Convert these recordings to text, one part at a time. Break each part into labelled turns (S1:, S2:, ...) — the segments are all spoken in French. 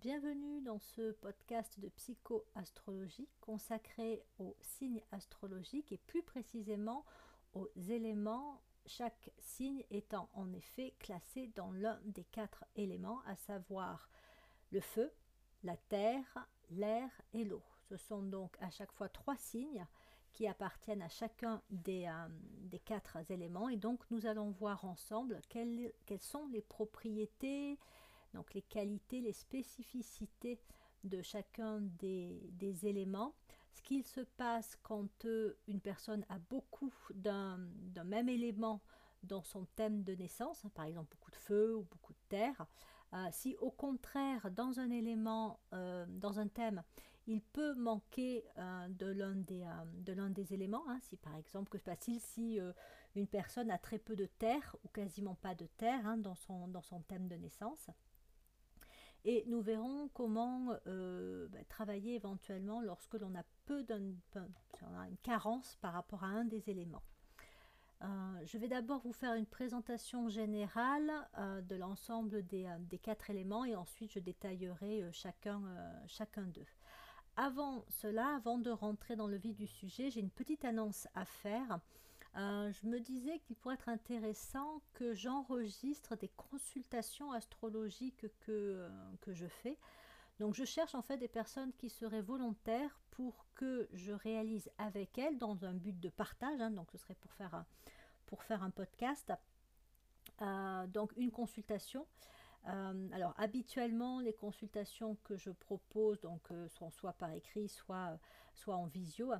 S1: Bienvenue dans ce podcast de psychoastrologie consacré aux signes astrologiques et plus précisément aux éléments, chaque signe étant en effet classé dans l'un des quatre éléments, à savoir le feu, la terre, l'air et l'eau. Ce sont donc à chaque fois trois signes qui appartiennent à chacun des, euh, des quatre éléments et donc nous allons voir ensemble quelles, quelles sont les propriétés, donc les qualités, les spécificités de chacun des, des éléments, ce qu'il se passe quand euh, une personne a beaucoup d'un même élément dans son thème de naissance, hein, par exemple beaucoup de feu ou beaucoup de terre, euh, si au contraire dans un élément, euh, dans un thème, il peut manquer de l'un des, de l'un des éléments, hein, si par exemple, que se passe-t-il si une personne a très peu de terre ou quasiment pas de terre hein, dans, son, dans son thème de naissance et nous verrons comment euh, bah, travailler éventuellement lorsque l'on a peu d'une une carence par rapport à un des éléments. Euh, je vais d'abord vous faire une présentation générale euh, de l'ensemble des, des, quatre éléments et ensuite je détaillerai chacun, chacun d'eux. Avant cela, avant de rentrer dans le vif du sujet, j'ai une petite annonce à faire. Euh, je me disais qu'il pourrait être intéressant que j'enregistre des consultations astrologiques que, euh, que je fais. Donc je cherche en fait des personnes qui seraient volontaires pour que je réalise avec elles dans un but de partage, hein, donc ce serait pour faire un, pour faire un podcast, euh, donc une consultation alors habituellement les consultations que je propose donc sont soit par écrit soit, soit en visio.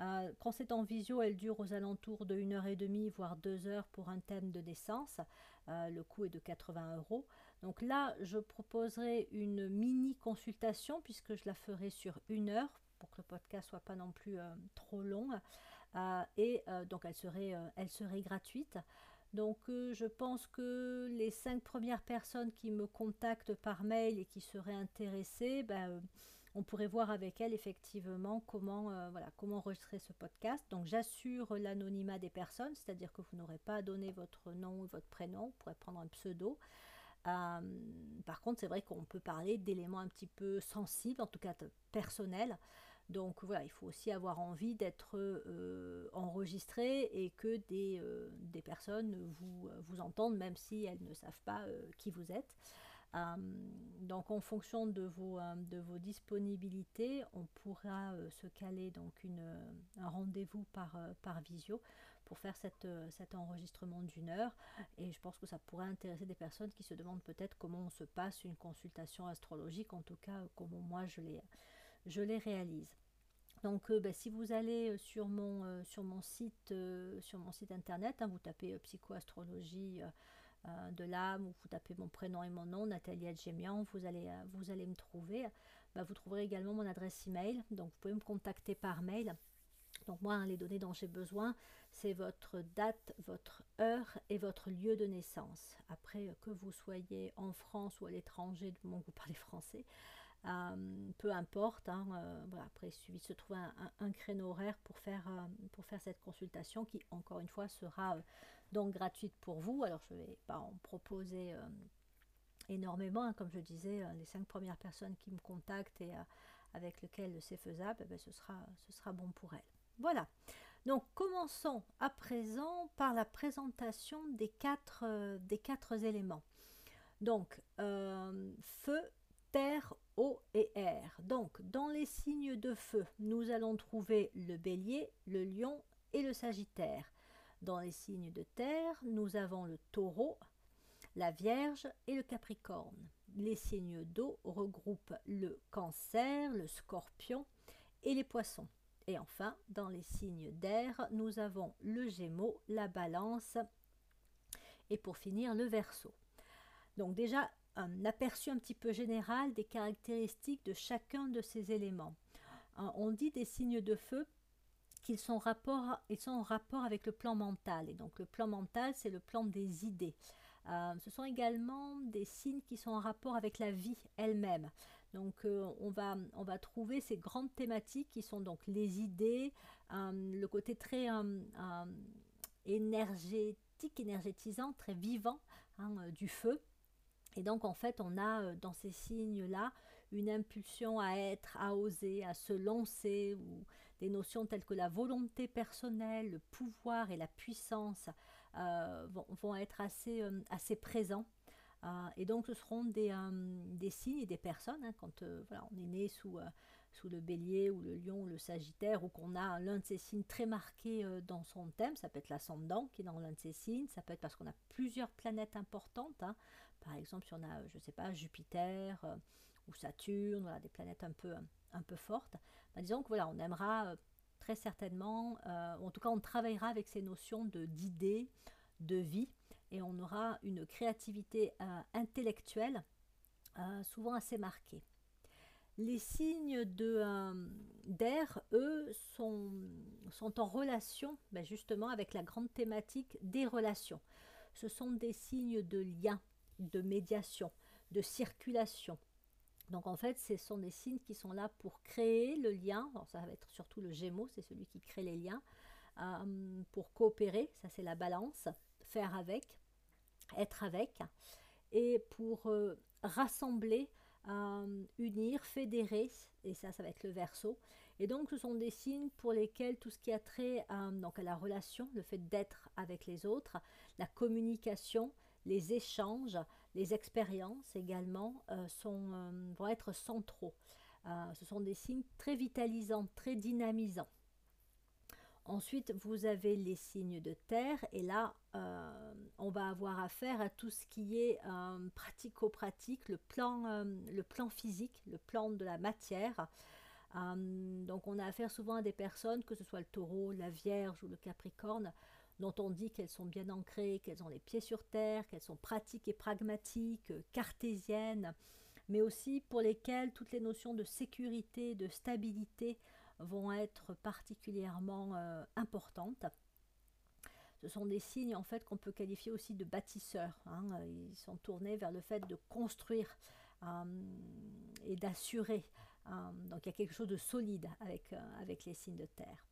S1: Euh, quand c'est en visio, elle dure aux alentours de 1 heure et demie voire 2 heures pour un thème de naissance. le coût est de 80 euros. Donc là, je proposerai une mini consultation puisque je la ferai sur une heure pour que le podcast soit pas non plus trop long. et donc elle serait, elle gratuite. Donc euh, je pense que les cinq premières personnes qui me contactent par mail et qui seraient intéressées, ben, euh, on pourrait voir avec elles effectivement comment, euh, comment enregistrer ce podcast. Donc j'assure l'anonymat des personnes, c'est-à-dire que vous n'aurez pas à donner votre nom ou votre prénom, vous pourrez prendre un pseudo. par contre, c'est vrai qu'on peut parler d'éléments un petit peu sensibles, en tout cas personnels. Donc voilà, il faut aussi avoir envie d'être euh, enregistré et que des, euh, personnes vous, entendent même si elles ne savent pas euh, qui vous êtes. Donc en fonction de vos, de vos disponibilités, on pourra se caler donc une, un rendez-vous par, par visio pour faire cette, cet enregistrement d'une heure. Et je pense que ça pourrait intéresser des personnes qui se demandent peut-être comment on se passe une consultation astrologique, en tout cas comment moi je l'ai je les réalise. Donc euh, bah, si vous allez euh, sur mon, euh, sur mon, site, sur mon site internet, hein, vous tapez psychoastrologie de l'âme ou vous tapez mon prénom et mon nom, Nathalie Adjemian, vous allez, vous allez me trouver. Bah, vous trouverez également mon adresse email, donc vous pouvez me contacter par mail. Donc moi, hein, les données dont j'ai besoin, c'est votre date, votre heure et votre lieu de naissance. Après, que vous soyez en France ou à l'étranger, du moment vous parlez français, euh, peu importe. Hein, euh, après, il suffit de se trouver un, créneau horaire euh, pour faire cette consultation qui, encore une fois, sera donc gratuite pour vous. Alors, je ne vais pas en proposer énormément. Hein, comme je disais, les cinq premières personnes qui me contactent et avec lesquelles c'est faisable, eh ben, ce, sera, ce sera bon pour elles. Voilà. Donc commençons à présent par la présentation des quatre, des quatre éléments. Donc feu, terre, eau et air. Donc, dans les signes de feu, nous allons trouver le bélier, le lion et le sagittaire. Dans les signes de terre, nous avons le taureau, la vierge et le capricorne. Les signes d'eau regroupent le cancer, le scorpion et les poissons. Et enfin, dans les signes d'air, nous avons le gémeaux, la balance et pour finir le verso. Donc déjà, un aperçu un petit peu général des caractéristiques de chacun de ces éléments. Euh, on dit des signes de feu qu'ils sont, rapport, ils sont en rapport avec le plan mental. Et donc le plan mental, c'est le plan des idées. Euh, ce sont également des signes qui sont en rapport avec la vie elle-même. Donc euh, on, va, on va trouver ces grandes thématiques qui sont donc les idées, le côté très énergétique, énergétisant, très vivant hein, du feu Et donc en fait, on a dans ces signes-là une impulsion à être, à oser, à se lancer, des notions telles que la volonté personnelle, le pouvoir et la puissance vont, être assez, assez présents. et donc ce seront des, des signes et des personnes, hein, quand voilà, on est né sous sous le bélier ou le lion ou le sagittaire, ou qu'on a l'un de ces signes très marqués euh, dans son thème, ça peut être l'ascendant qui est dans l'un de ces signes, ça peut être parce qu'on a plusieurs planètes importantes, hein. par exemple si on a, je ne sais pas, Jupiter euh, ou Saturne, des planètes un peu, un peu fortes, ben, disons que voilà, on aimera euh, très certainement, ou en tout cas on travaillera avec ces notions d'idées, de vie, et on aura une créativité intellectuelle souvent assez marquée. Les signes euh, d'air, eux, sont, sont, en relation ben justement avec la grande thématique des relations. Ce sont des signes de lien, de médiation, de circulation. Donc en fait, ce sont des signes qui sont là pour créer le lien. Ça va être surtout le Gémeaux, c'est celui qui crée les liens. Euh, pour coopérer, ça c'est la balance, faire avec, être avec, et pour euh, rassembler euh, unir, fédérer, et ça, ça va être le verso. Et donc, ce sont des signes pour lesquels tout ce qui a trait donc à la relation, le fait d'être avec les autres, la communication, les échanges, les expériences également euh, sont, euh, vont être centraux. ce sont des signes très vitalisants, très dynamisants. Ensuite, vous avez les signes de terre et là, euh, on va avoir affaire à tout ce qui est euh, pratico-pratique, le, euh, le plan physique, le plan de la matière. donc, on a affaire souvent à des personnes, que ce soit le taureau, la vierge ou le capricorne, dont on dit qu'elles sont bien ancrées, qu'elles ont les pieds sur terre, qu'elles sont pratiques et pragmatiques, cartésiennes, mais aussi pour lesquelles toutes les notions de sécurité, de stabilité, vont être particulièrement euh, importantes. Ce sont des signes en fait qu'on peut qualifier aussi de bâtisseurs. Hein. Ils sont tournés vers le fait de construire euh, et d'assurer. Euh, donc il y a quelque chose de solide avec les signes de terre.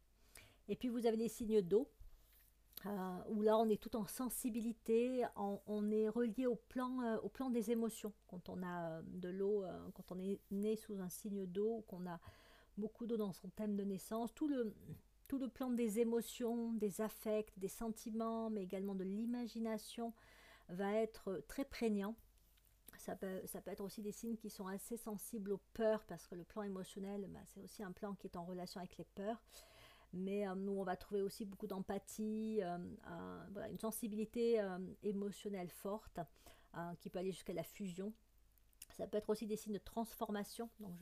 S1: Et puis vous avez les signes d'eau, où là on est tout en sensibilité, on est relié au plan, au plan des émotions. Quand on a de l'eau, quand on est né sous un signe d'eau, qu'on a beaucoup d'eau dans son thème de naissance, tout le, tout le plan des émotions, des affects, des sentiments, mais également de l'imagination va être très prégnant. Ça peut, ça peut, être aussi des signes qui sont assez sensibles aux peurs, parce que le plan émotionnel, bah, c'est aussi un plan qui est en relation avec les peurs. Mais euh, nous, on va trouver aussi beaucoup d'empathie, euh, une sensibilité euh, émotionnelle forte, qui peut aller jusqu'à la fusion ça peut être aussi des signes de transformation, donc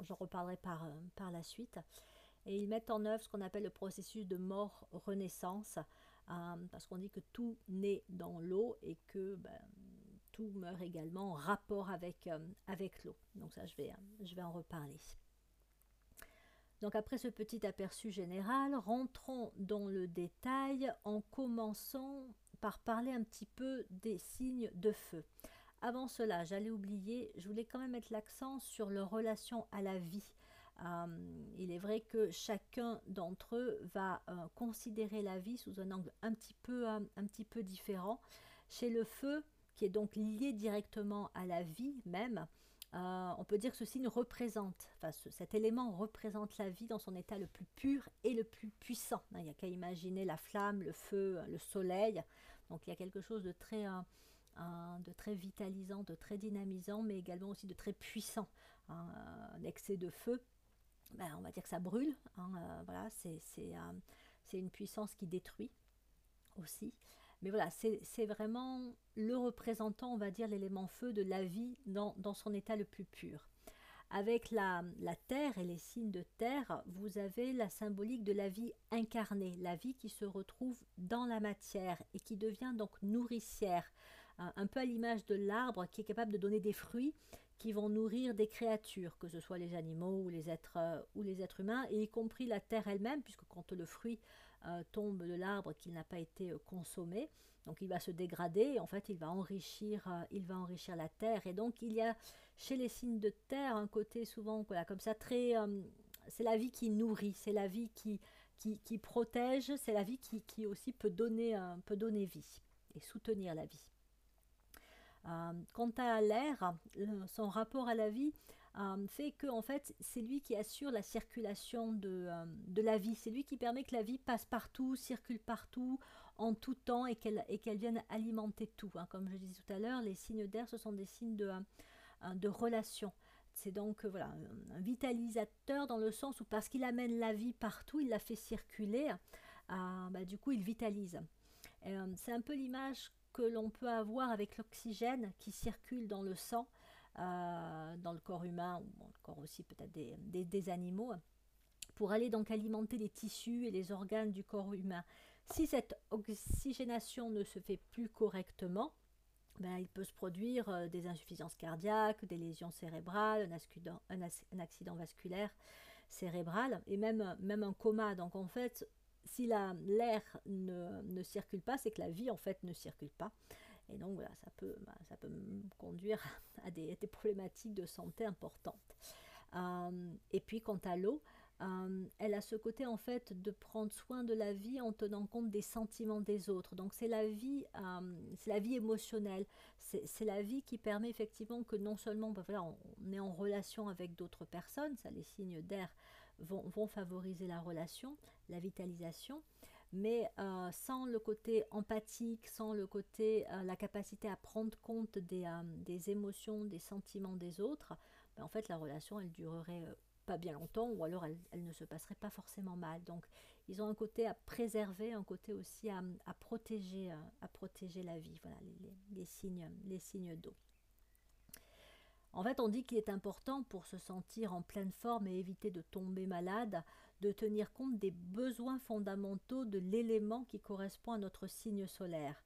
S1: j'en reparlerai par, par la suite. Et ils mettent en œuvre ce qu'on appelle le processus de mort-renaissance, parce qu'on dit que tout naît dans l'eau et que ben, tout meurt également en rapport avec, avec l'eau. Donc ça, je vais, je vais en reparler. Donc après ce petit aperçu général, rentrons dans le détail en commençant par parler un petit peu des signes de feu. Avant cela, j'allais oublier, je voulais quand même mettre l'accent sur leur relation à la vie. Euh, il est vrai que chacun d'entre eux va euh, considérer la vie sous un angle euh, un petit peu différent. Chez le feu, qui est donc lié directement à la vie même, on peut dire que ce signe représente, enfin cet élément représente la vie dans son état le plus pur et le plus puissant. Il n'y a qu'à imaginer la flamme, le feu, le soleil. Donc il y a quelque chose de très de très vitalisant, de très dynamisant, mais également aussi de très puissant. Hein, un excès de feu, ben, on va dire que ça brûle. Hein, euh, voilà, euh, c'est une puissance qui détruit aussi. Mais voilà, c'est vraiment le représentant, on va dire, l'élément feu de la vie dans, son état le plus pur. Avec la, la, terre et les signes de terre, vous avez la symbolique de la vie incarnée, la vie qui se retrouve dans la matière et qui devient donc nourricière un peu à l'image de l'arbre qui est capable de donner des fruits qui vont nourrir des créatures, que ce soit les animaux ou les êtres, euh, ou les êtres humains, et y compris la terre elle-même, puisque quand le fruit euh, tombe de l'arbre qu'il n'a pas été euh, consommé, donc il va se dégrader, et en fait il va enrichir, il va enrichir la terre. Et donc il y a chez les signes de terre un côté souvent voilà, comme ça très... c'est la vie qui nourrit, c'est la vie qui, qui, qui protège, c'est la vie qui, qui aussi peut donner, peut donner vie et soutenir la vie. quant à l'air, son rapport à la vie fait que en fait c'est lui qui assure la circulation de, de la vie, c'est lui qui permet que la vie passe partout, circule partout, en tout temps et qu'elle et qu'elle vienne alimenter tout. Hein. Comme je disais tout à l'heure, les signes d'air ce sont des signes de, de relation. C'est donc euh, voilà, un vitalisateur dans le sens où parce qu'il amène la vie partout, il la fait circuler, euh, bah, du coup il vitalise. Euh, c'est un peu l'image que l'on peut avoir avec l'oxygène qui circule dans le sang, dans le corps humain, ou le corps aussi peut-être des, des, animaux, pour aller donc alimenter les tissus et les organes du corps humain. Si cette oxygénation ne se fait plus correctement, ben, il peut se produire euh, des insuffisances cardiaques, des lésions cérébrales, un, accident vasculaire cérébral et même, même un coma. Donc en fait, si l'air ne, ne, circule pas, c'est que la vie en fait ne circule pas. Et donc voilà, ça peut, ben, ça peut conduire à des, problématiques de santé importantes. Euh, et puis quant à l'eau, euh, elle a ce côté en fait de prendre soin de la vie en tenant compte des sentiments des autres. Donc c'est la vie, euh, c'est la vie émotionnelle. C'est la vie qui permet effectivement que non seulement ben on est en relation avec d'autres personnes, ça les signes d'air vont, favoriser la relation, la vitalisation, mais euh, sans le côté empathique, sans le côté, la capacité à prendre compte des, des émotions, des sentiments des autres, ben, en fait la relation elle durerait pas bien longtemps, ou alors elle, ne se passerait pas forcément mal. Donc ils ont un côté à préserver, un côté aussi à, protéger, euh, à, protéger la vie. Voilà les, signes, les signes d'eau. En fait, on dit qu'il est important pour se sentir en pleine forme et éviter de tomber malade, de tenir compte des besoins fondamentaux de l'élément qui correspond à notre signe solaire.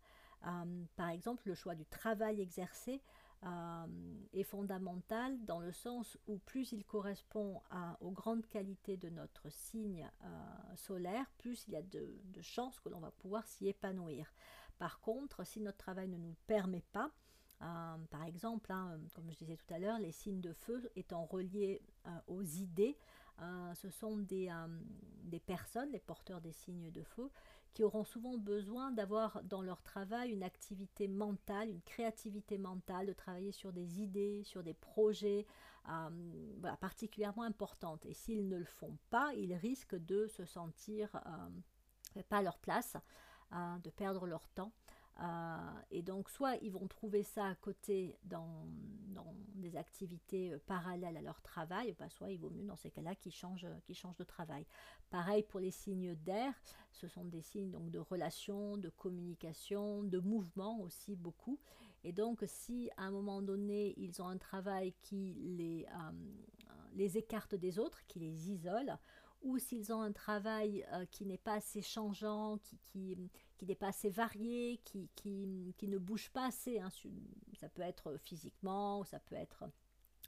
S1: Euh, par exemple, le choix du travail exercé euh, est fondamental dans le sens où plus il correspond aux grandes qualités de notre signe euh, solaire, plus il y a de, chances que l'on va pouvoir s'y épanouir. Par contre, si notre travail ne nous permet pas, par exemple, hein, comme je disais tout à l'heure, les signes de feu étant reliés aux idées, ce sont des, des, personnes, les porteurs des signes de feu, qui auront souvent besoin d'avoir dans leur travail une activité mentale, une créativité mentale, de travailler sur des idées, sur des projets euh, particulièrement importantes. Et s'ils ne le font pas, ils risquent de se sentir euh, pas à leur place, euh, de perdre leur temps. Euh, et donc, soit ils vont trouver ça à côté dans des activités euh, parallèles à leur travail, bah, soit il vaut mieux dans ces cas-là qu'ils changent, qu'ils changent de travail. Pareil pour les signes d'air, ce sont des signes donc, de relation, de communication, de mouvement aussi beaucoup. Et donc, si à un moment donné, ils ont un travail qui les, euh, les écarte des autres, qui les isole, ou s'ils ont un travail qui n'est pas assez changeant, qui, qui n'est pas assez varié, qui, qui, qui, ne bouge pas assez. Hein. Ça peut être physiquement, ou ça peut être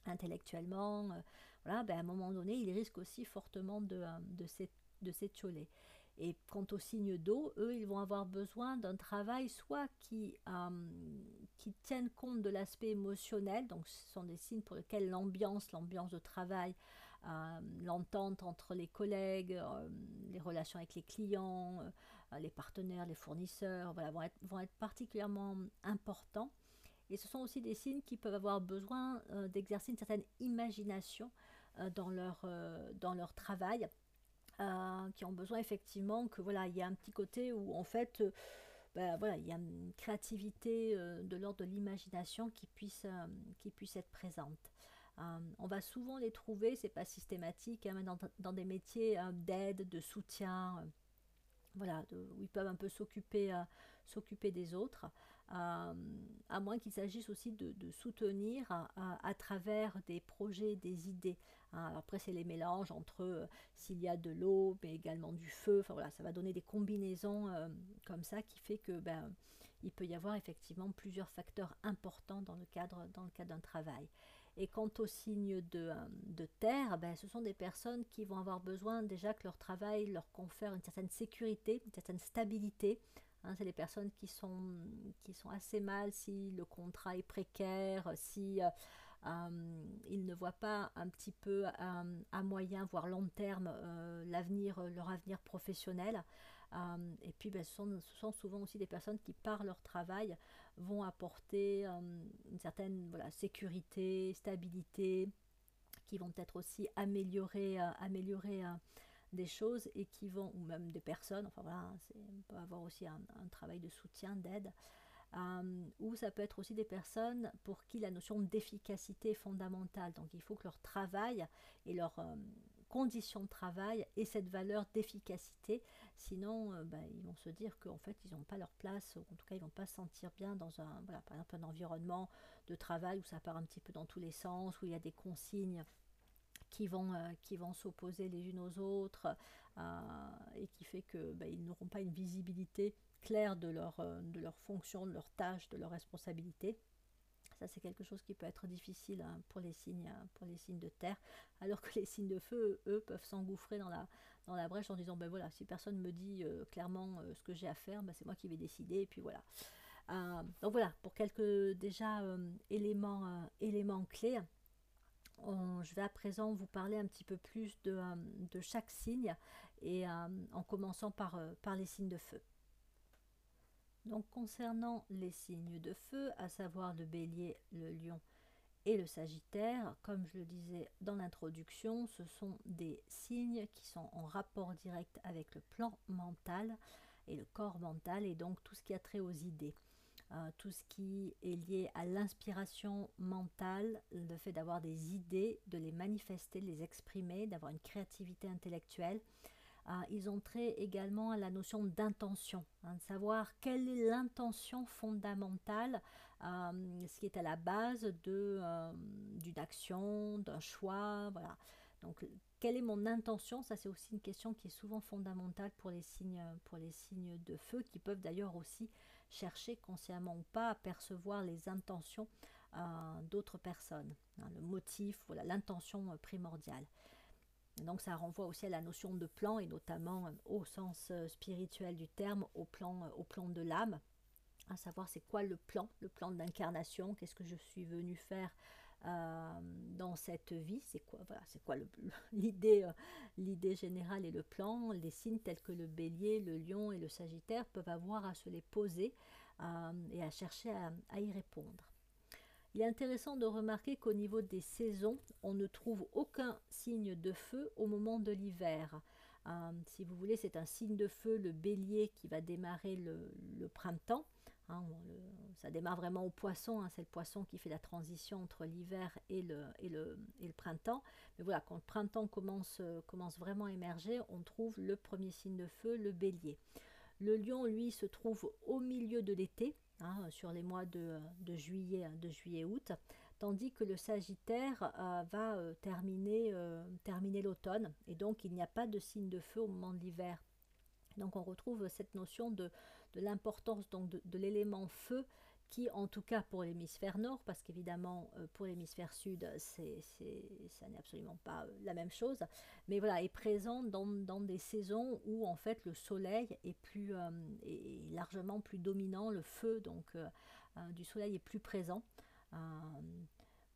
S1: intellectuellement. Euh, voilà, ben à un moment donné, il risque aussi fortement de, euh, de s'étioler. Et quant aux signes d'eau, eux, ils vont avoir besoin d'un travail soit qui, euh, qui tienne compte de l'aspect émotionnel, donc ce sont des signes pour lesquels l'ambiance, l'ambiance de travail, l'entente entre les collègues, les relations avec les clients, les partenaires, les fournisseurs, voilà, vont, être, particulièrement importants. Et ce sont aussi des signes qui peuvent avoir besoin euh, d'exercer une certaine imagination euh, dans, leur, dans leur travail, qui ont besoin effectivement que voilà, il y a un petit côté où en fait, ben, voilà, il y a une créativité de l'ordre de l'imagination qui puisse, qui puisse être présente. on va souvent les trouver, c'est pas systématique, hein, dans, des métiers d'aide, de soutien voilà, où ils peuvent un peu s'occuper euh, s'occuper des autres, euh, à moins qu'il s'agisse aussi de, soutenir à, travers des projets, des idées. Hein. après, c'est les mélanges entre euh, s'il y a de l'eau, mais également du feu. Enfin voilà, ça va donner des combinaisons comme ça qui fait que ben, il peut y avoir effectivement plusieurs facteurs importants dans le cadre dans le cadre d'un travail. Et quant aux signes de, euh, terre, ben, ce sont des personnes qui vont avoir besoin déjà que leur travail leur confère une certaine sécurité, une certaine stabilité. Hein, c'est les personnes qui sont, qui sont assez mal si le contrat est précaire, si euh, euh, ils ne voient pas un petit peu à moyen, voire long terme, l'avenir, leur avenir professionnel. et puis ben, ce, sont, souvent aussi des personnes qui, par leur travail, vont apporter une certaine voilà, sécurité, stabilité, qui vont peut-être aussi améliorer, améliorer des choses et qui vont, ou même des personnes, enfin voilà, on peut avoir aussi un, travail de soutien, d'aide, euh, ou ça peut être aussi des personnes pour qui la notion d'efficacité est fondamentale. Donc il faut que leur travail et leurs euh, conditions de travail aient cette valeur d'efficacité, sinon euh, ben, ils vont se dire qu'en fait ils n'ont pas leur place, ou en tout cas ils ne vont pas se sentir bien dans un, voilà, par exemple un environnement de travail où ça part un petit peu dans tous les sens, où il y a des consignes qui vont, euh, vont s'opposer les unes aux autres euh, et qui fait qu'ils bah, n'auront pas une visibilité claire de leur, de leur fonction, de leur tâche, de leur responsabilité. Ça, c'est quelque chose qui peut être difficile hein, pour, les signes, pour les signes de terre, alors que les signes de feu, eux, peuvent s'engouffrer dans la, brèche en disant, ben voilà, si personne me dit clairement ce que j'ai à faire, ben c'est moi qui vais décider, et puis voilà. donc voilà, pour quelques déjà éléments, éléments clés je vais à présent vous parler un petit peu plus de, euh, chaque signe et euh, en commençant par, euh, par les signes de feu. Donc concernant les signes de feu, à savoir le bélier, le lion et le sagittaire, comme je le disais dans l'introduction, ce sont des signes qui sont en rapport direct avec le plan mental et le corps mental et donc tout ce qui a trait aux idées. Euh, tout ce qui est lié à l'inspiration mentale, le fait d'avoir des idées, de les manifester, de les exprimer, d'avoir une créativité intellectuelle. Euh, ils ont trait également à la notion d'intention, hein, de savoir quelle est l'intention fondamentale, euh, ce qui est à la base d'une action, d'un choix, voilà. Donc, quelle est mon intention? Ça, c'est aussi une question qui est souvent fondamentale pour les signes, pour les signes de feu, qui peuvent d'ailleurs aussi chercher consciemment ou pas à percevoir les intentions euh, d'autres personnes, hein, le motif, voilà, l'intention euh, primordiale. Donc ça renvoie aussi à la notion de plan et notamment euh, au sens spirituel du terme, au plan, au plan de l'âme, à savoir c'est quoi le plan, le plan d'incarnation, qu'est-ce que je suis venu faire euh, dans cette vie, c'est quoi, voilà, c'est quoi l'idée, euh, l'idée générale et le plan? Les signes tels que le bélier, le lion et le sagittaire peuvent avoir à se les poser euh, et à chercher à, y répondre. Il est intéressant de remarquer qu'au niveau des saisons, on ne trouve aucun signe de feu au moment de l'hiver. si vous voulez, c'est un signe de feu, le bélier, qui va démarrer le printemps. Hein, ça démarre vraiment au poisson, hein, c'est le poisson qui fait la transition entre l'hiver et le, printemps. Mais voilà, quand le printemps euh, commence vraiment à émerger, on trouve le premier signe de feu, le bélier. Le lion, lui, se trouve au milieu de l'été, hein, sur les mois de, de juillet, de juillet août, tandis que le Sagittaire euh, va euh, terminer, terminer l'automne, et donc il n'y a pas de signe de feu au moment de l'hiver. Donc on retrouve cette notion de, de l'importance donc de, l'élément feu qui, en tout cas pour l'hémisphère nord, parce qu'évidemment euh, pour l'hémisphère sud, c'est, ça n'est absolument pas euh, la même chose, mais voilà, est présent dans, des saisons où en fait le soleil est, plus, euh, est largement plus dominant, le feu donc du soleil est plus présent.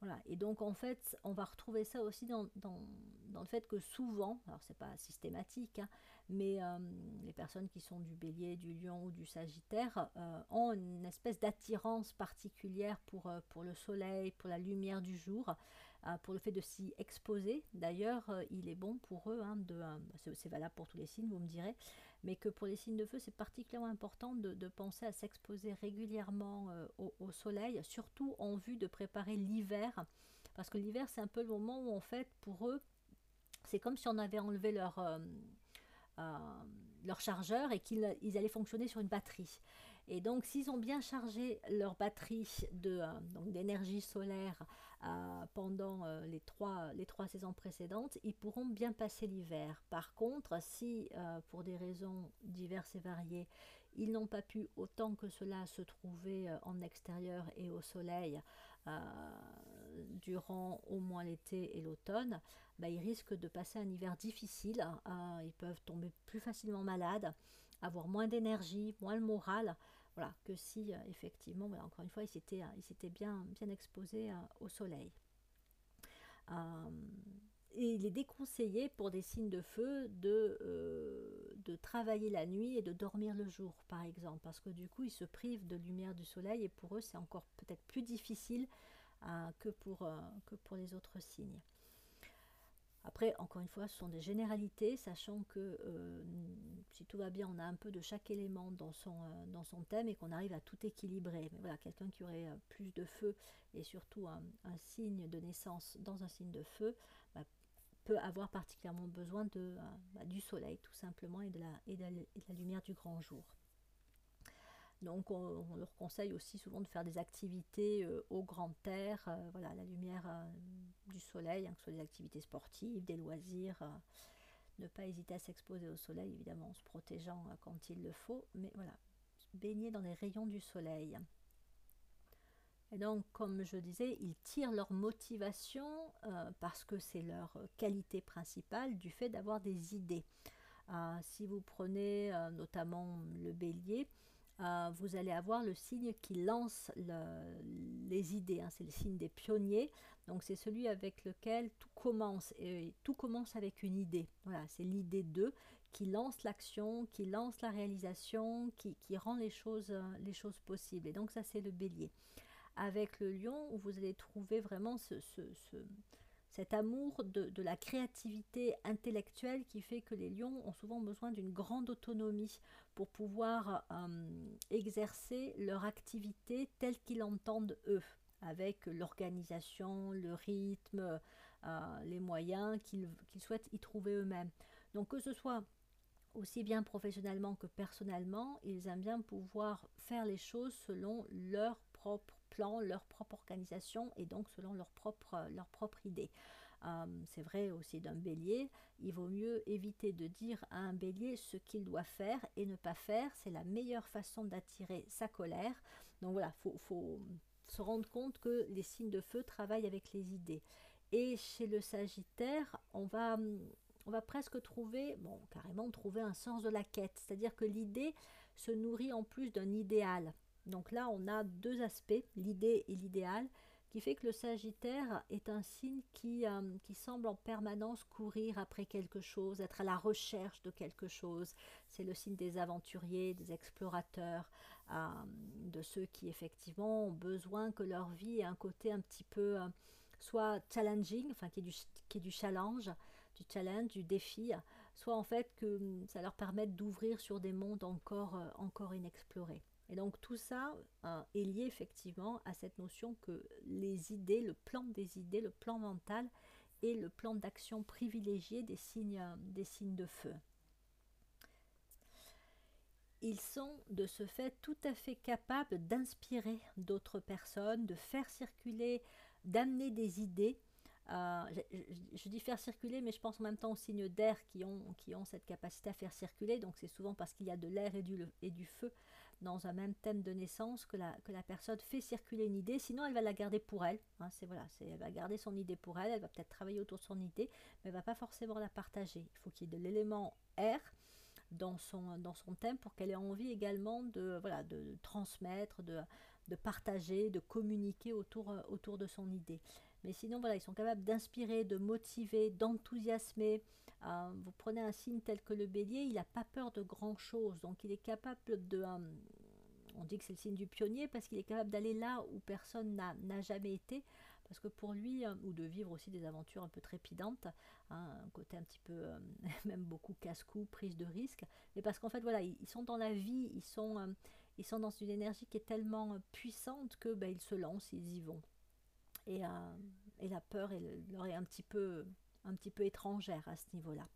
S1: Voilà. Et donc en fait, on va retrouver ça aussi dans, le fait que souvent, alors c'est pas systématique, hein, mais euh, les personnes qui sont du bélier, du lion ou du sagittaire euh, ont une espèce d'attirance particulière pour, euh, pour le soleil, pour la lumière du jour, pour le fait de s'y exposer. D'ailleurs, il est bon pour eux, hein, de, c'est valable pour tous les signes, vous me direz, mais que pour les signes de feu, c'est particulièrement important de, penser à s'exposer régulièrement au, au, soleil, surtout en vue de préparer l'hiver, parce que l'hiver, c'est un peu le moment où, en fait, pour eux, c'est comme si on avait enlevé leur, euh, leur chargeur et qu'ils allaient fonctionner sur une batterie. Et donc, s'ils ont bien chargé leur batterie euh, d'énergie solaire euh, pendant les, trois, les trois saisons précédentes, ils pourront bien passer l'hiver. Par contre, si pour des raisons diverses et variées, ils n'ont pas pu autant que cela se trouver en extérieur et au soleil durant au moins l'été et l'automne, bah, ils risquent de passer un hiver difficile. Ils peuvent tomber plus facilement malades, avoir moins d'énergie, moins le moral. Voilà, que si euh, effectivement, bah, encore une fois, ils s'étaient, euh, bien, bien exposés euh, au soleil. et il est déconseillé pour des signes de feu de, travailler la nuit et de dormir le jour, par exemple, parce que du coup, ils se privent de lumière du soleil et pour eux, c'est encore peut-être plus difficile que pour les autres signes. Après, encore une fois, ce sont des généralités, sachant que euh, si tout va bien, on a un peu de chaque élément dans son, dans son thème et qu'on arrive à tout équilibrer. Mais voilà, quelqu'un qui aurait plus de feu et surtout un, signe de naissance dans un signe de feu bah, peut avoir particulièrement besoin bah, du soleil, tout simplement, et de la lumière du grand jour. Donc on, leur conseille aussi souvent de faire des activités euh, au grand air, euh, voilà, la lumière euh, du soleil, hein, que ce soit des activités sportives, des loisirs. ne pas hésiter à s'exposer au soleil, évidemment en se protégeant quand il le faut, mais voilà, baigner dans les rayons du soleil. Et donc, comme je disais, ils tirent leur motivation parce que c'est leur qualité principale du fait d'avoir des idées. si vous prenez notamment le bélier, euh, vous allez avoir le signe qui lance les idées. Hein. c'est le signe des pionniers. Donc c'est celui avec lequel tout commence. Et tout commence avec une idée. Voilà, c'est l'idée d'eux qui lance l'action, qui lance la réalisation, qui, rend les choses, euh, les choses possibles. Et donc ça c'est le bélier. Avec le lion, vous allez trouver vraiment ce cet amour de, la créativité intellectuelle qui fait que les lions ont souvent besoin d'une grande autonomie pour pouvoir euh, exercer leur activité telle qu'ils l'entendent eux, avec l'organisation, le rythme, euh, les moyens qu'ils souhaitent y trouver eux-mêmes. Donc que ce soit aussi bien professionnellement que personnellement, ils aiment bien pouvoir faire les choses selon leur propre plan, leur propre organisation et donc selon leur propre, propre idée. Euh, c'est vrai aussi d'un bélier, il vaut mieux éviter de dire à un bélier ce qu'il doit faire et ne pas faire. C'est la meilleure façon d'attirer sa colère. Donc voilà, il faut, se rendre compte que les signes de feu travaillent avec les idées. Et chez le Sagittaire, on va, on va presque trouver, bon, carrément trouver un sens de la quête. C'est-à-dire que l'idée se nourrit en plus d'un idéal. Donc là, on a deux aspects, l'idée et l'idéal, qui fait que le Sagittaire est un signe qui, euh, qui, semble en permanence courir après quelque chose, être à la recherche de quelque chose. C'est le signe des aventuriers, des explorateurs, euh, de ceux qui effectivement ont besoin que leur vie ait un côté un petit peu euh, soit challenging, enfin qui est, du, qui challenge, du challenge, du défi, soit en fait que ça leur permette d'ouvrir sur des mondes encore, encore inexplorés. Et donc tout ça euh, est lié effectivement à cette notion que les idées, le plan des idées, le plan mental est le plan d'action privilégié des signes, euh, des signes de feu. Ils sont de ce fait tout à fait capables d'inspirer d'autres personnes, de faire circuler, d'amener des idées. Euh, je, dis faire circuler, mais je pense en même temps aux signes d'air qui ont, qui ont cette capacité à faire circuler. Donc c'est souvent parce qu'il y a de l'air et du, et du feu dans un même thème de naissance que la, que la personne fait circuler une idée, sinon elle va la garder pour elle. Hein, elle va garder son idée pour elle, elle va peut-être travailler autour de son idée, mais elle va pas forcément la partager. Il faut qu'il y ait de l'élément R dans son, thème pour qu'elle ait envie également de, transmettre, de, partager, de communiquer autour de son idée. Mais sinon, voilà, ils sont capables d'inspirer, de motiver, d'enthousiasmer. Euh, vous prenez un signe tel que le bélier, il n'a pas peur de grand chose. Donc, il est capable de, euh, on dit que c'est le signe du pionnier parce qu'il est capable d'aller là où personne n'a jamais été, parce que pour lui, euh, ou de vivre aussi des aventures un peu trépidantes, hein, un côté un petit peu, même beaucoup casse-cou, prise de risque, mais parce qu'en fait, voilà, ils, sont dans la vie, ils sont, ils sont dans une énergie qui est tellement puissante que ben, ils se lancent, ils y vont. Et, la peur leur est un petit peu, étrangère à ce niveau-là.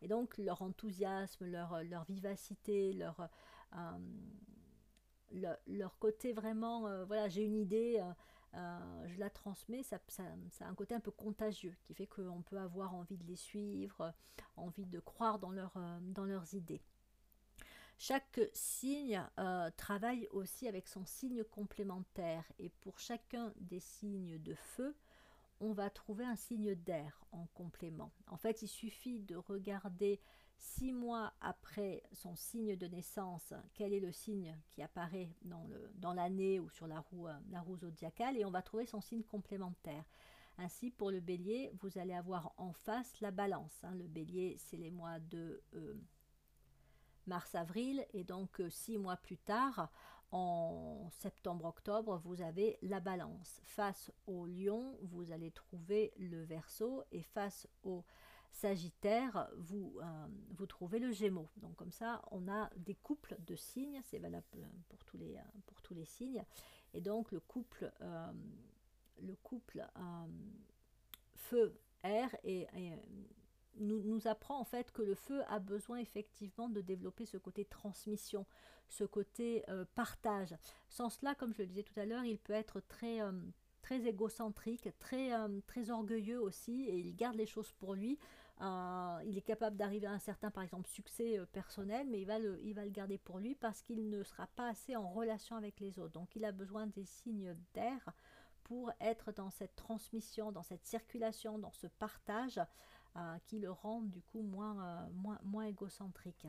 S1: Et donc leur enthousiasme, leur, vivacité, leur, leur côté vraiment, euh, voilà, j'ai une idée, euh, euh, je la transmets, ça, ça, a un côté un peu contagieux qui fait qu'on peut avoir envie de les suivre, envie de croire dans, leur, dans leurs idées. Chaque signe travaille aussi avec son signe complémentaire et pour chacun des signes de feu, on va trouver un signe d'air en complément. En fait, il suffit de regarder Six mois après son signe de naissance, quel est le signe qui apparaît dans l'année ou sur la roue, euh, la roue zodiacale et on va trouver son signe complémentaire. Ainsi, pour le bélier, vous allez avoir en face la balance. Hein. Le bélier, c'est les mois de... Euh, mars-avril, et donc six mois plus tard, en septembre-octobre, vous avez la balance. Face au lion, vous allez trouver le verso, et face au Sagittaire, vous, euh, vous trouvez le Gémeaux. Donc comme ça, on a des couples de signes, c'est valable pour tous, les, pour tous les signes. Et donc le couple, euh, le couple euh, feu-air et, nous, nous, apprend en fait que le feu a besoin effectivement de développer ce côté transmission, ce côté partage. Sans cela, comme je le disais tout à l'heure, il peut être très très égocentrique, très, très orgueilleux aussi, et il garde les choses pour lui il est capable d'arriver à un certain, par exemple, succès euh, personnel, mais il va, le, il va le garder pour lui parce qu'il ne sera pas assez en relation avec les autres. Donc il a besoin des signes d'air pour être dans cette transmission, dans cette circulation, dans ce partage euh, qui le rend du coup moins, euh, moins, moins égocentrique.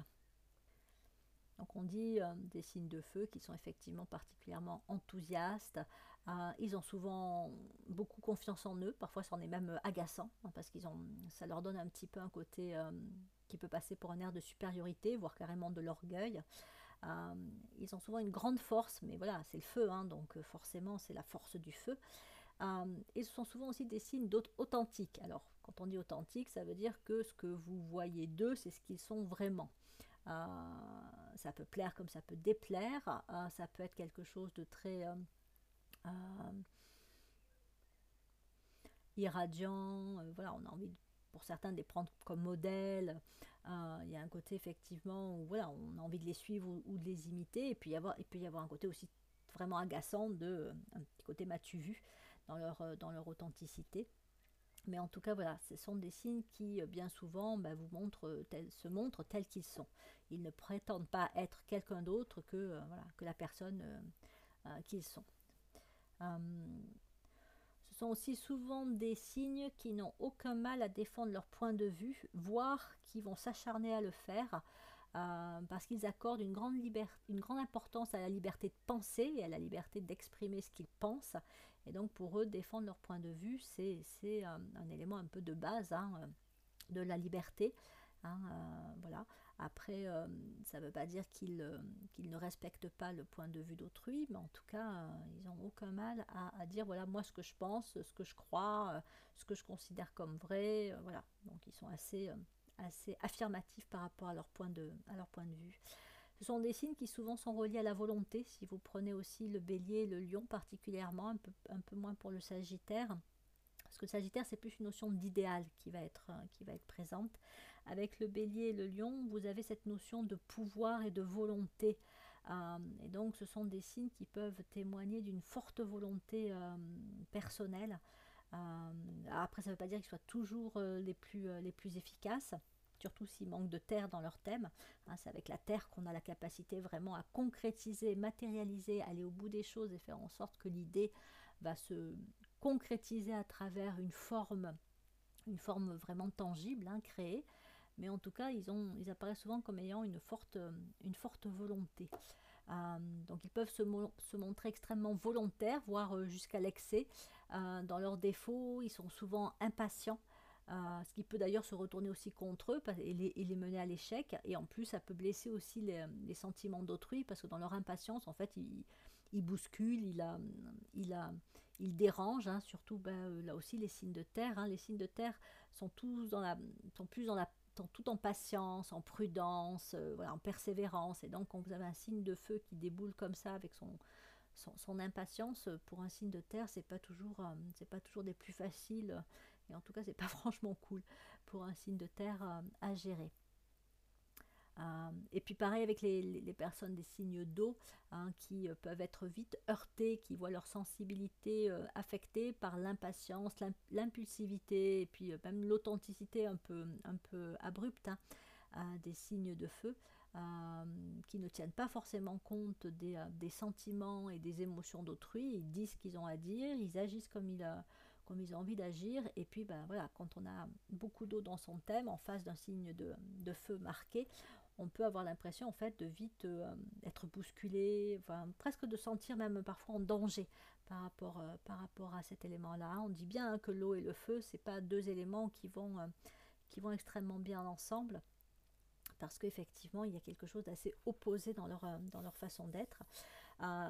S1: Donc on dit des signes de feu qui sont effectivement particulièrement enthousiastes, euh, ils ont souvent beaucoup confiance en eux, parfois c'en est même euh, agaçant, hein, parce qu'ils ont, ça leur donne un petit peu un côté euh, qui peut passer pour un air de supériorité, voire carrément de l'orgueil. ils ont souvent une grande force, mais voilà, c'est le feu, hein, donc forcément c'est la force du feu. et ce sont souvent aussi des signes d'authentique. Alors, quand on dit authentique, ça veut dire que ce que vous voyez d'eux, c'est ce qu'ils sont vraiment. ça peut plaire comme ça peut déplaire, ça peut être quelque chose de très euh, irradiant. Euh, voilà, on a envie, pour certains, de les prendre comme modèle. Euh, il y a un côté effectivement où voilà, on a envie de les suivre ou, de les imiter. Et puis, il peut y avoir un côté aussi vraiment agaçant de un petit côté m'as-tu vu dans leur, dans leur authenticité. Mais en tout cas, voilà, ce sont des signes qui, bien souvent, bah, vous montrent, se montrent tels qu'ils sont. Ils ne prétendent pas être quelqu'un d'autre que, voilà, que la personne qu'ils sont. Euh, ce sont aussi souvent des signes qui n'ont aucun mal à défendre leur point de vue, voire qui vont s'acharner à le faire. Euh, parce qu'ils accordent une grande, une grande importance à la liberté de penser et à la liberté d'exprimer ce qu'ils pensent. Et donc pour eux, défendre leur point de vue, c'est un, un, élément un peu de base hein, de la liberté. Hein, euh, voilà. Après, euh, ça ne veut pas dire euh, qu'ils ne respectent pas le point de vue d'autrui, mais en tout cas, euh, ils n'ont aucun mal à, dire voilà, moi ce que je pense, ce que je crois, ce que je considère comme vrai. voilà. Donc ils sont assez, affirmatifs par rapport à leur point de vue. Ce sont des signes qui souvent sont reliés à la volonté. Si vous prenez aussi le bélier et le lion particulièrement, un peu, un peu moins pour le sagittaire. Parce que le sagittaire, c'est plus une notion d'idéal qui, va être, qui va être présente. Avec le bélier et le lion, vous avez cette notion de pouvoir et de volonté. Euh, et donc ce sont des signes qui peuvent témoigner d'une forte volonté euh, personnelle. Euh, après, ça ne veut pas dire qu'ils soient toujours les, plus, les plus efficaces surtout s'il manque de terre dans leur thème. Hein, c'est avec la terre qu'on a la capacité vraiment à concrétiser, matérialiser, aller au bout des choses et faire en sorte que l'idée va se concrétiser à travers une forme, une forme vraiment tangible, hein, créée mais en tout cas, ils, ont, ils apparaissent souvent comme ayant une forte, une forte volonté. Euh, donc ils peuvent se, se, montrer extrêmement volontaires, voire euh, jusqu'à l'excès. Euh, dans leurs défauts, ils sont souvent impatients, ce qui peut d'ailleurs se retourner aussi contre eux et les, les mener à l'échec. Et en plus, ça peut blesser aussi les, sentiments d'autrui, parce que dans leur impatience, en fait, ils, ils bousculent, ils, a, il a, il dérangent, hein, surtout ben, là aussi les signes de terre. Hein. les signes de terre sont, tous dans la, sont plus dans la tout en patience, en prudence, euh, en persévérance. Et donc, quand vous avez un signe de feu qui déboule comme ça avec son, son, impatience, euh, pour un signe de terre, c'est pas toujours, euh, c'est pas toujours des plus faciles. En tout cas, c'est pas franchement cool pour un signe de terre à gérer. Euh, et puis pareil avec les, personnes des signes d'eau hein, qui euh, peuvent être vite heurtées, qui voient leur sensibilité euh, affectée par l'impatience, l'impulsivité et puis même l'authenticité un peu, un peu abrupte hein, des signes de feu. qui ne tiennent pas forcément compte des, des sentiments et des émotions d'autrui, ils disent ce qu'ils ont à dire, ils agissent comme ils, ils envie d'agir, et puis ben, voilà, quand on a beaucoup d'eau dans son thème, en face d'un signe de, feu marqué, on peut avoir l'impression en fait de vite euh, être bousculé, presque de sentir même parfois en danger par rapport, euh, par rapport à cet élément-là. On dit bien que l'eau et le feu, c'est pas deux éléments qui vont, euh, qui vont extrêmement bien ensemble. parce qu'effectivement, il y a quelque chose d'assez opposé dans leur façon d'être.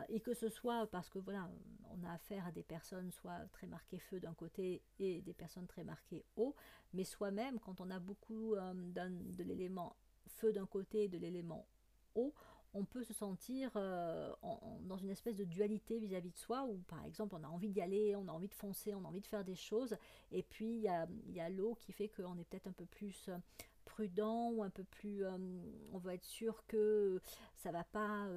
S1: Et que ce soit parce que voilà, on a affaire à des personnes soit très marquées feu d'un côté et des personnes très marquées eau, mais soi-même, quand on a beaucoup de l'élément feu d'un côté et de l'élément eau, on peut se sentir euh, dans une espèce de dualité vis-à-vis de soi, où par exemple on a envie d'y aller, on a envie de foncer, on a envie de faire des choses, et puis il y a, l'eau qui fait qu'on est peut-être un peu plus euh, prudent, ou un peu plus... Euh, on va être sûr que ça va pas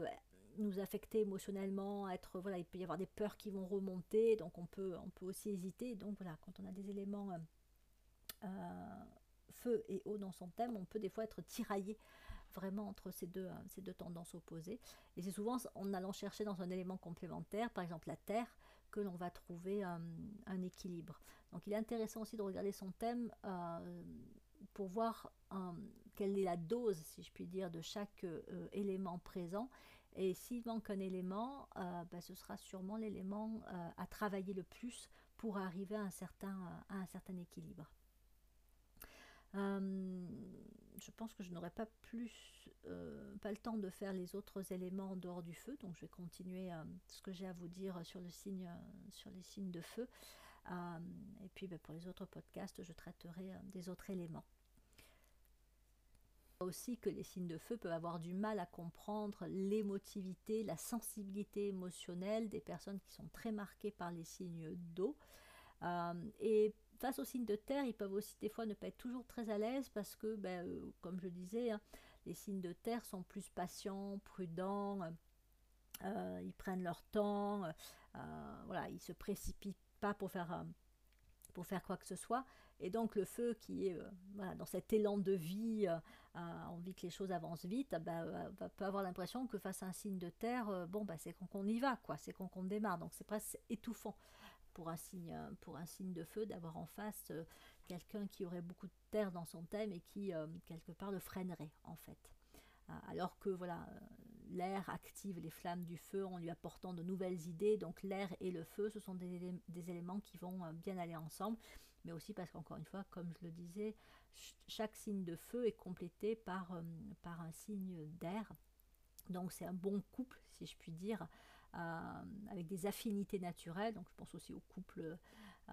S1: nous affecter émotionnellement, être voilà, il peut y avoir des peurs qui vont remonter, donc on peut, on peut aussi hésiter. Donc voilà, quand on a des éléments feu et eau dans son thème, on peut des fois être tiraillé vraiment entre ces deux, euh, ces deux tendances opposées. Et c'est souvent en allant chercher dans un élément complémentaire, par exemple la Terre, que l'on va trouver euh, un équilibre. Donc il est intéressant aussi de regarder son thème euh, pour voir quelle est la dose, si je puis dire, de chaque élément présent. Et s'il manque un élément, ben, ce sera sûrement l'élément à travailler le plus pour arriver à un certain, à un certain équilibre. Euh, je pense que je n'aurai pas plus, euh, pas le temps de faire les autres éléments en dehors du feu, donc je vais continuer euh, ce que j'ai à vous dire sur le signe, sur les signes de feu. et puis ben, pour les autres podcasts, je traiterai des autres éléments aussi que les signes de feu peuvent avoir du mal à comprendre l'émotivité, la sensibilité émotionnelle des personnes qui sont très marquées par les signes d'eau. et face aux signes de terre, ils peuvent aussi des fois ne pas être toujours très à l'aise parce que, ben, euh, comme je disais, hein, les signes de terre sont plus patients, prudents, euh, ils prennent leur temps, euh, voilà, ils se précipitent pas pour faire, pour faire quoi que ce soit. Et donc le feu qui est dans cet élan de vie, envie que les choses avancent vite, ben, peut avoir l'impression que face à un signe de terre, bon, ben, c'est qu'on y va, quoi, c'est qu'on démarre. Donc c'est presque étouffant pour un signe, pour un signe de feu d'avoir en face euh, quelqu'un qui aurait beaucoup de terre dans son thème et qui euh, quelque part le freinerait en fait. Euh, alors que voilà, l'air active les flammes du feu en lui apportant de nouvelles idées. Donc l'air et le feu, ce sont des éléments qui vont bien aller ensemble, mais aussi parce qu'encore une fois, comme je le disais, chaque signe de feu est complété par, par un signe d'air. Donc c'est un bon couple, si je puis dire, euh, avec des affinités naturelles. Donc je pense aussi au couple, euh,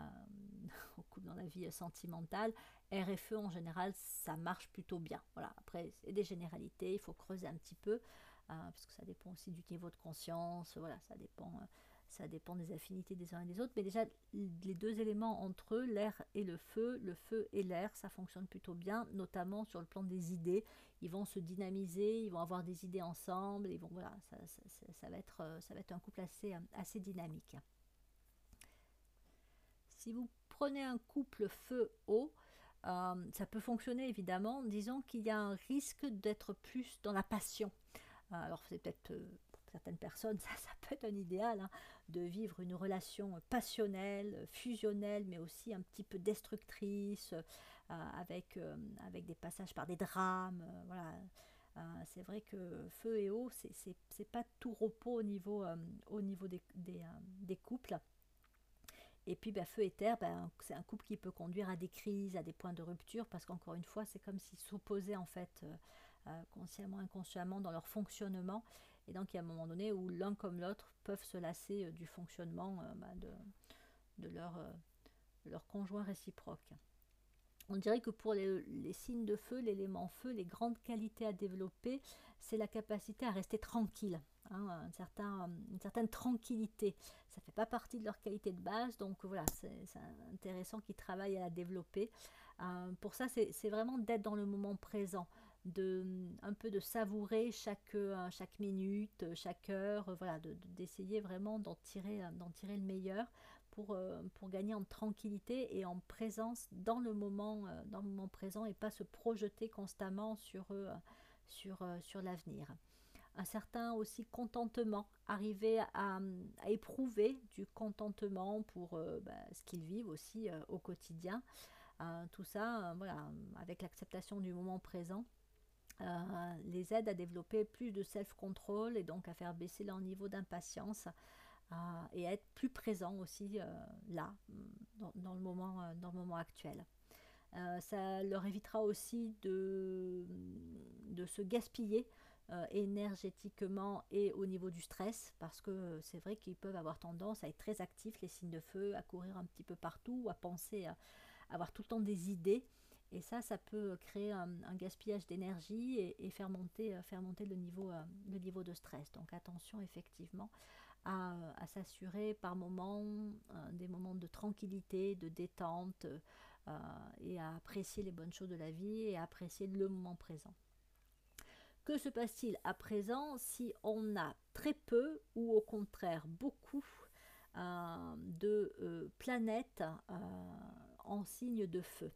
S1: au couple dans la vie sentimentale. R et feu en général, ça marche plutôt bien. Voilà. Après, c'est des généralités, il faut creuser un petit peu, euh, parce que ça dépend aussi du niveau de conscience. Voilà, ça dépend ça dépend des affinités des uns et des autres, mais déjà les deux éléments entre eux, l'air et le feu, le feu et l'air, ça fonctionne plutôt bien, notamment sur le plan des idées. Ils vont se dynamiser, ils vont avoir des idées ensemble, ils vont, voilà, ça, ça, va, être, euh, ça va être un couple assez, euh, assez dynamique. Si vous prenez un couple feu-eau, euh, ça peut fonctionner évidemment. Disons qu'il y a un risque d'être plus dans la passion. alors c'est peut-être certaines personnes, ça, ça peut être un idéal, hein, de vivre une relation passionnelle, fusionnelle, mais aussi un petit peu destructrice, euh, avec, euh, avec des passages par des drames. Euh, c'est vrai que feu et eau, c'est pas tout repos au niveau, au niveau des, des, couples. Et puis ben, feu et terre, ben, c'est un couple qui peut conduire à des crises, à des points de rupture, parce qu'encore une fois, c'est comme s'ils s'opposaient en fait consciemment, inconsciemment dans leur fonctionnement. Et donc il y a un moment donné où l'un comme l'autre peuvent se lasser euh, du fonctionnement euh, bah, de, leur, euh, conjoint réciproque. On dirait que pour les, signes de feu, l'élément feu, les grandes qualités à développer, c'est la capacité à rester tranquille, hein, une certaine tranquillité. Ça ne fait pas partie de leur qualité de base, donc voilà, c'est intéressant qu'ils travaillent à la développer. pour ça, c'est vraiment d'être dans le moment présent de un peu de savourer chaque, euh, chaque minute, chaque heure, voilà, d'essayer vraiment d'en tirer, d'en tirer le meilleur pour, euh, pour gagner en tranquillité et en présence dans le moment, euh, dans le moment présent et pas se projeter constamment sur, sur, sur l'avenir. Un certain aussi contentement, arriver à, à éprouver du contentement pour bah, ce qu'ils vivent aussi au quotidien. tout ça, voilà, avec l'acceptation du moment présent euh, les aide à développer plus de self-control et donc à faire baisser leur niveau d'impatience euh, et à être plus présent aussi euh, là, dans, le moment, actuel. ça leur évitera aussi de se gaspiller énergétiquement et au niveau du stress, parce que c'est vrai qu'ils peuvent avoir tendance à être très actifs, les signes de feu, à courir un petit peu partout, à penser à avoir tout le temps des idées. Et ça, ça peut créer un, gaspillage d'énergie et, faire, monter, euh, faire monter le niveau, euh, le niveau de stress. Donc attention effectivement à, s'assurer par moments euh, des moments de tranquillité, de détente et à apprécier les bonnes choses de la vie et à apprécier le moment présent. Que se passe-t-il à présent si on a très peu ou au contraire beaucoup de planètes en signe de feu?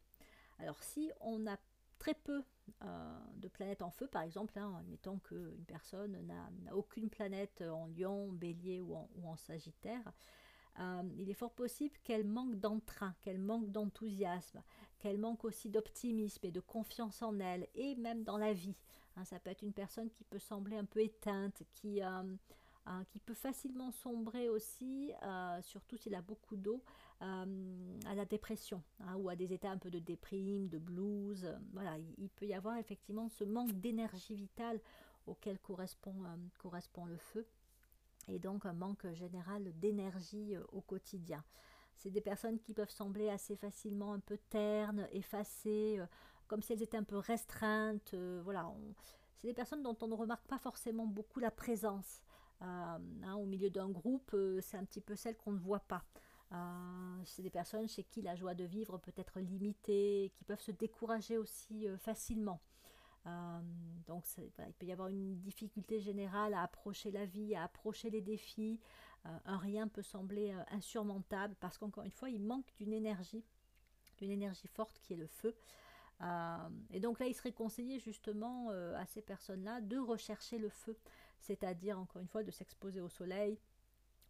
S1: Alors si on a très peu euh, de planètes en feu, par exemple, hein, admettons qu'une personne n'a aucune planète en lion, bélier ou en, sagittaire, euh, il est fort possible qu'elle manque d'entrain, qu'elle manque d'enthousiasme, qu'elle manque aussi d'optimisme et de confiance en elle, et même dans la vie. Hein, ça peut être une personne qui peut sembler un peu éteinte, qui, euh, peut facilement sombrer aussi, surtout s'il a beaucoup d'eau, euh, à la dépression hein, ou à des états un peu de déprime, de blues. voilà, il, peut y avoir effectivement ce manque d'énergie vitale auquel correspond, euh, le feu et donc un manque général d'énergie au quotidien. C'est des personnes qui peuvent sembler assez facilement un peu ternes, effacées, comme si elles étaient un peu restreintes. voilà, c'est des personnes dont on ne remarque pas forcément beaucoup la présence. Euh, hein, au milieu d'un groupe, euh, c'est un petit peu celle qu'on ne voit pas. Euh, c'est des personnes chez qui la joie de vivre peut être limitée, qui peuvent se décourager aussi facilement. donc il peut y avoir une difficulté générale à approcher la vie, à approcher les défis. un rien peut sembler insurmontable parce qu'encore une fois, il manque d'une énergie, d'une énergie forte qui est le feu. et donc là, il serait conseillé justement à ces personnes-là de rechercher le feu c'est-à-dire encore une fois de s'exposer au soleil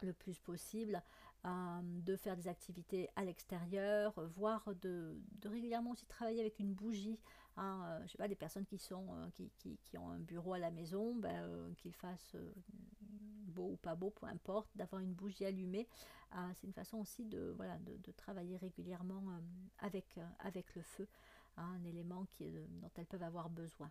S1: le plus possible, euh, de faire des activités à l'extérieur, voire de, régulièrement aussi travailler avec une bougie. Hein, euh, je sais pas, des personnes qui, sont, euh, qui, ont un bureau à la maison, ben, qu'ils fassent beau ou pas beau, peu importe, d'avoir une bougie allumée. c'est une façon aussi de, voilà, de, travailler régulièrement avec, avec le feu, hein, un élément qui, dont elles peuvent avoir besoin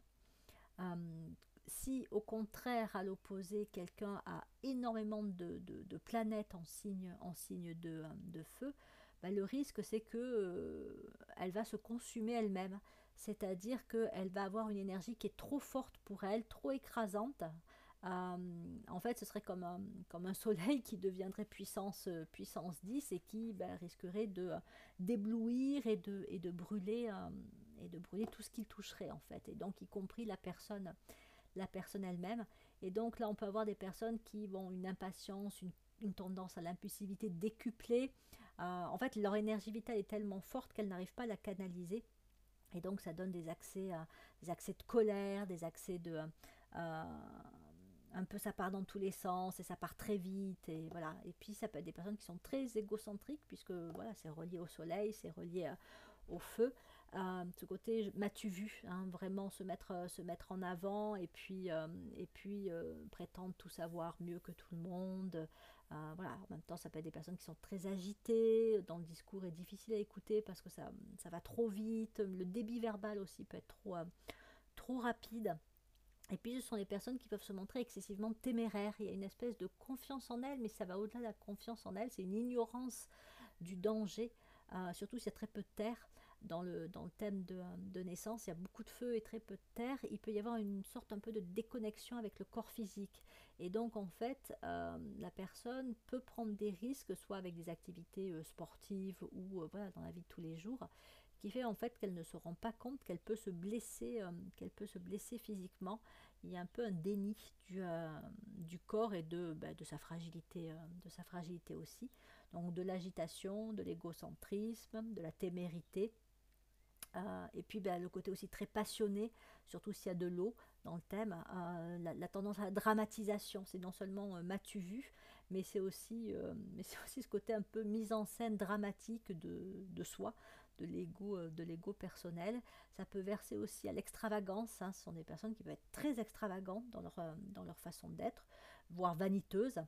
S1: si au contraire, à l'opposé, quelqu'un a énormément de, planètes en signe, en signe de, feu, bah, le risque c'est que euh, elle va se consumer elle-même. C'est-à-dire qu'elle va avoir une énergie qui est trop forte pour elle, trop écrasante. Euh, en fait, ce serait comme un, comme un soleil qui deviendrait puissance, puissance 10 et qui bah, risquerait de d'éblouir et de, et de brûler euh, et de brûler tout ce qu'il toucherait en fait, et donc y compris la personne la personne elle-même. Et donc là, on peut avoir des personnes qui ont une impatience, une, tendance à l'impulsivité décuplée. Euh, en fait, leur énergie vitale est tellement forte qu'elles n'arrivent pas à la canaliser. Et donc, ça donne des accès, des accès de colère, des accès de... Euh, un peu ça part dans tous les sens et ça part très vite et voilà et puis ça peut être des personnes qui sont très égocentriques puisque voilà c'est relié au soleil c'est relié euh, au feu ce côté m'as-tu vu hein, vraiment se mettre, euh, se mettre en avant et puis, euh, et puis euh, prétendre tout savoir mieux que tout le monde. voilà. En même temps, ça peut être des personnes qui sont très agitées, dans le discours est difficile à écouter parce que ça, ça va trop vite, le débit verbal aussi peut être trop, trop rapide. Et puis, ce sont des personnes qui peuvent se montrer excessivement téméraires. Il y a une espèce de confiance en elles, mais ça va au-delà de la confiance en elles. C'est une ignorance du danger, surtout s'il y a très peu de terre dans le, dans le thème de, naissance, il y a beaucoup de feu et très peu de terre, il peut y avoir une sorte un peu de déconnexion avec le corps physique. Et donc en fait, euh, la personne peut prendre des risques, soit avec des activités euh, sportives ou euh, voilà, dans la vie de tous les jours, qui fait en fait qu'elle ne se rend pas compte qu'elle peut se blesser, peut se blesser physiquement. Il y a un peu un déni du, du corps et de, bah, de, sa fragilité, de sa fragilité aussi. Donc de l'agitation, de l'égocentrisme, de la témérité euh, et puis ben, le côté aussi très passionné, surtout s'il y a de l'eau dans le thème, euh, la, tendance à la dramatisation, c'est non seulement euh, m'as-tu vu, mais c'est aussi, mais c'est aussi ce côté un peu mise en scène dramatique de, de soi, de l'ego, de personnel. Ça peut verser aussi à l'extravagance. Hein. ce sont des personnes qui peuvent être très extravagantes dans leur, dans leur façon d'être, voire vaniteuses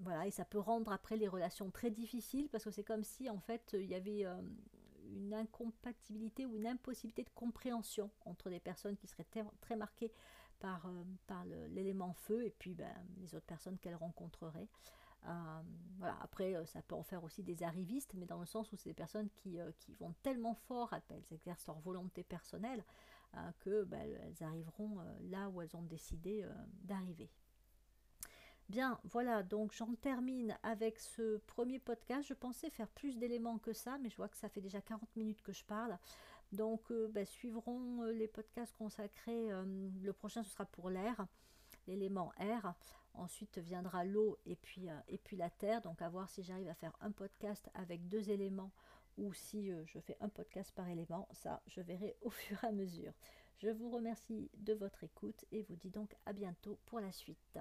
S1: voilà, et ça peut rendre après les relations très difficiles parce que c'est comme si en fait il y avait une incompatibilité ou une impossibilité de compréhension entre des personnes qui seraient très marquées par, par l'élément feu et puis ben, les autres personnes qu'elles rencontreraient. voilà. Après, ça peut en faire aussi des arrivistes, mais dans le sens où c'est des personnes qui, qui vont tellement fort, elles exercent leur volonté personnelle, que ben, elles arriveront là où elles ont décidé d'arriver. Bien, voilà, donc j'en termine avec ce premier podcast. Je pensais faire plus d'éléments que ça, mais je vois que ça fait déjà 40 minutes que je parle. Donc, euh, ben, suivront euh, les podcasts consacrés. Euh, le prochain, ce sera pour l'air, l'élément air. Ensuite viendra l'eau et puis, et puis la terre. Donc, à voir si j'arrive à faire un podcast avec deux éléments ou si je fais un podcast par élément. Ça, je verrai au fur et à mesure. Je vous remercie de votre écoute et vous dis donc à bientôt pour la suite.